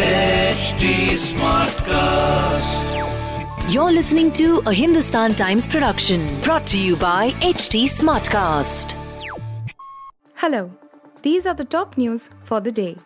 HT Smartcast. You're listening to a Hindustan Times production brought to you by HT Smartcast. Hello, these are the top news for the day.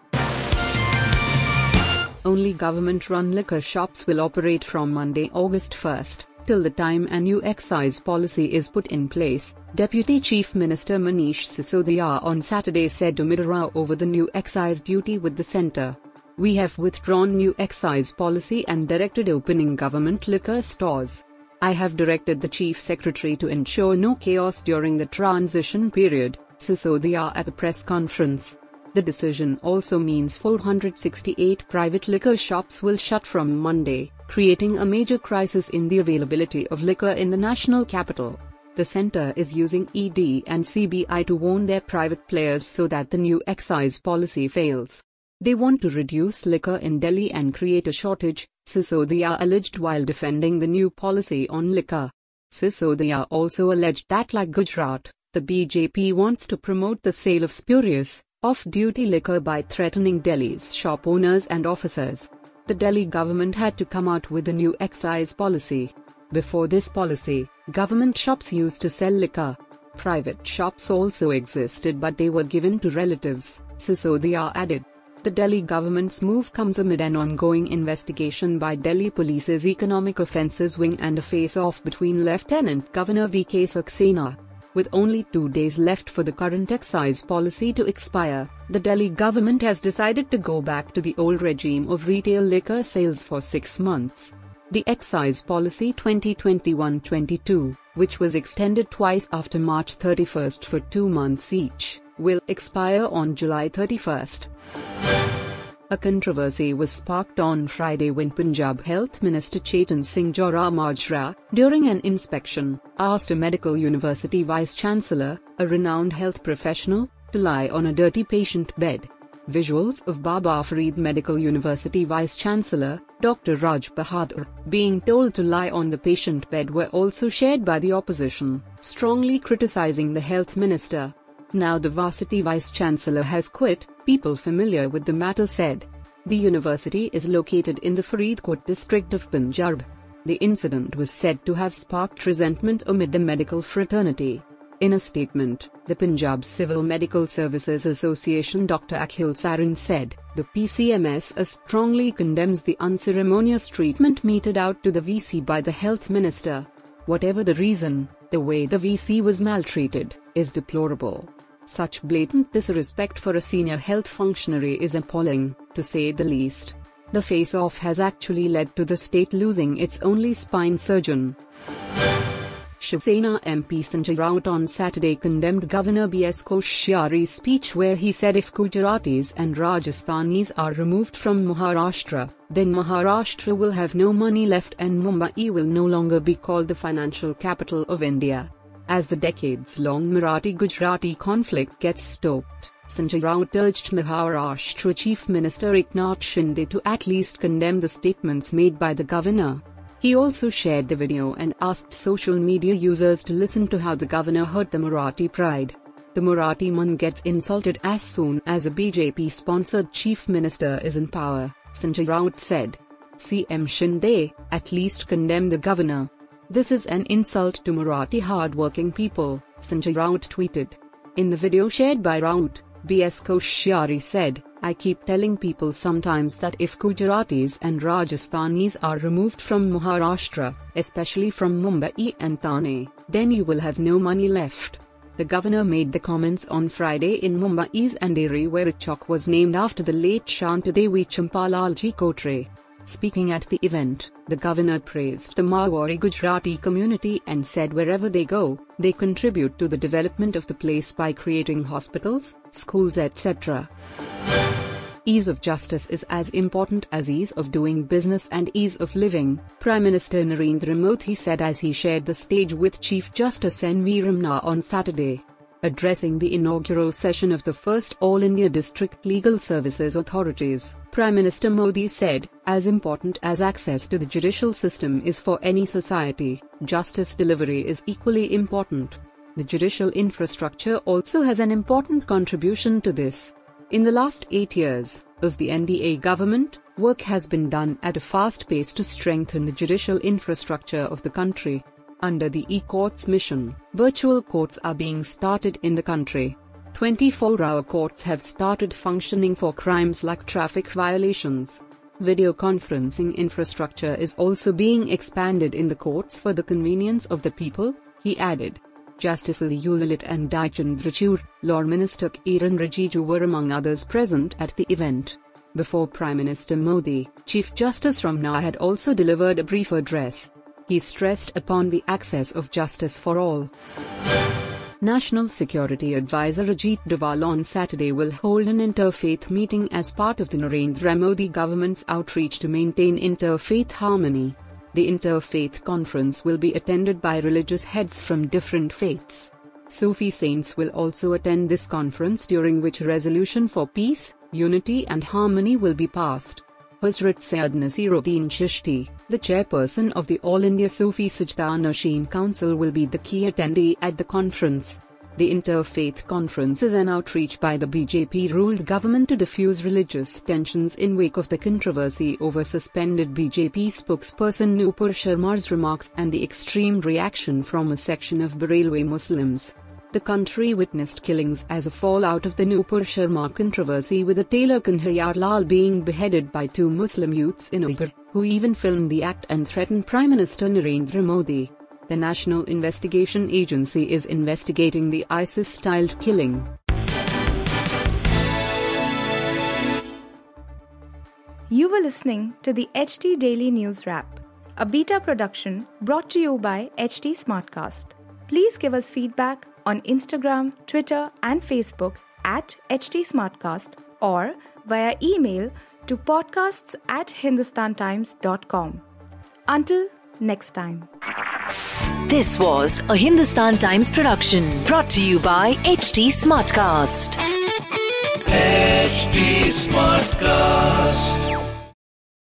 Only government run liquor shops will operate from Monday, August 1st, till the time a new excise policy is put in place. Deputy Chief Minister Manish Sisodia on Saturday said to Mirror over the new excise duty with the centre. We have withdrawn new excise policy and directed opening government liquor stores. I have directed the Chief Secretary to ensure no chaos during the transition period, Sisodia at a press conference. The decision also means 468 private liquor shops will shut from Monday, creating a major crisis in the availability of liquor in the national capital. The centre is using ED and CBI to warn their private players so that the new excise policy fails. They want to reduce liquor in Delhi and create a shortage, Sisodia alleged while defending the new policy on liquor. Sisodia also alleged that like Gujarat, the BJP wants to promote the sale of spurious, off-duty liquor by threatening Delhi's shop owners and officers. The Delhi government had to come out with a new excise policy. Before this policy, government shops used to sell liquor. Private shops also existed but they were given to relatives, Sisodia added. The Delhi government's move comes amid an ongoing investigation by Delhi Police's Economic Offences Wing and a face-off between Lieutenant Governor V.K. Saxena. With only two days left for the current excise policy to expire, the Delhi government has decided to go back to the old regime of retail liquor sales for six months. The excise policy 2021-22, which was extended twice after March 31st for two months each, will expire on July 31st. A controversy was sparked on Friday when Punjab Health Minister Chetan Singh Jora Majra, during an inspection, asked a medical university vice-chancellor, a renowned health professional, to lie on a dirty patient bed. Visuals of Baba Farid Medical University Vice-Chancellor, Dr. Raj Bahadur, being told to lie on the patient bed were also shared by the opposition, strongly criticizing the health minister. Now the varsity vice-chancellor has quit, people familiar with the matter said. The university is located in the Faridkot district of Punjab. The incident was said to have sparked resentment amid the medical fraternity. In a statement, the Punjab Civil Medical Services Association Dr. Akhil Saran said, the PCMS strongly condemns the unceremonious treatment meted out to the VC by the health minister. Whatever the reason, the way the VC was maltreated, is deplorable. Such blatant disrespect for a senior health functionary is appalling, to say the least. The face-off has actually led to the state losing its only spine surgeon. Shiv Sena MP Sanjay Raut on Saturday condemned Governor B.S. Koshyari's speech where he said if Gujaratis and Rajasthanis are removed from Maharashtra, then Maharashtra will have no money left and Mumbai will no longer be called the financial capital of India. As the decades-long Marathi-Gujarati conflict gets stoked, Sanjay Raut urged Maharashtra Chief Minister Eknath Shinde to at least condemn the statements made by the governor. He also shared the video and asked social media users to listen to how the governor hurt the Marathi pride. The Marathi man gets insulted as soon as a BJP-sponsored chief minister is in power, Sanjay Raut said. CM Shinde, at least condemn the governor. This is an insult to Marathi hard-working people, Sanjay Raut tweeted. In the video shared by Raut, B.S. Koshyari said, I keep telling people sometimes that if Gujaratis and Rajasthanis are removed from Maharashtra, especially from Mumbai and Thane, then you will have no money left. The governor made the comments on Friday in Mumbai's Andheri where a chowk was named after the late Shantadevi Champalalji Kotre. Speaking at the event, the governor praised the Marwari Gujarati community and said wherever they go, they contribute to the development of the place by creating hospitals, schools etc. Ease of justice is as important as ease of doing business and ease of living, Prime Minister Narendra Modi said as he shared the stage with Chief Justice N.V. Ramana on Saturday. Addressing the inaugural session of the first All India District Legal Services Authorities, Prime Minister Modi said, as important as access to the judicial system is for any society, justice delivery is equally important. The judicial infrastructure also has an important contribution to this. In the last eight years of the NDA government, Work has been done at a fast pace to strengthen the judicial infrastructure of the country. Under the e-courts mission, virtual courts are being started in the country. 24-hour courts have started functioning for crimes like traffic violations. Video conferencing infrastructure is also being expanded in the courts for the convenience of the people, he added. Justice Ali Lalit and D.Y. Chandrachud, Law Minister Kiren Rijiju were among others present at the event. Before Prime Minister Modi, Chief Justice Ramana had also delivered a brief address. He stressed upon the access of justice for all. National Security Advisor Ajit Doval on Saturday will hold an interfaith meeting as part of the Narendra Modi government's outreach to maintain interfaith harmony. The interfaith conference will be attended by religious heads from different faiths. Sufi saints will also attend this conference during which a resolution for peace, unity and harmony will be passed. Hazrat Syed Nasiruddin Chishti, the chairperson of the All India Sufi Sajjadanashin Council will be the key attendee at the conference. The Interfaith Conference is an outreach by the BJP-ruled government to diffuse religious tensions in wake of the controversy over suspended BJP spokesperson Nupur Sharma's remarks and the extreme reaction from a section of Barelwi Muslims. The country witnessed killings as a fallout of the Nupur Sharma controversy with the tailor Kanhaiya Lal being beheaded by two Muslim youths in Udaipur, who even filmed the act and threatened Prime Minister Narendra Modi. The National Investigation Agency is investigating the ISIS-styled killing. You were listening to the HT Daily News Wrap, a beta production brought to you by HT Smartcast. Please give us feedback on Instagram, Twitter, and Facebook at HT Smartcast or via email to podcasts at hindustantimes.com. Until next time. This was a Hindustan Times production brought to you by HT Smartcast. HT Smartcast.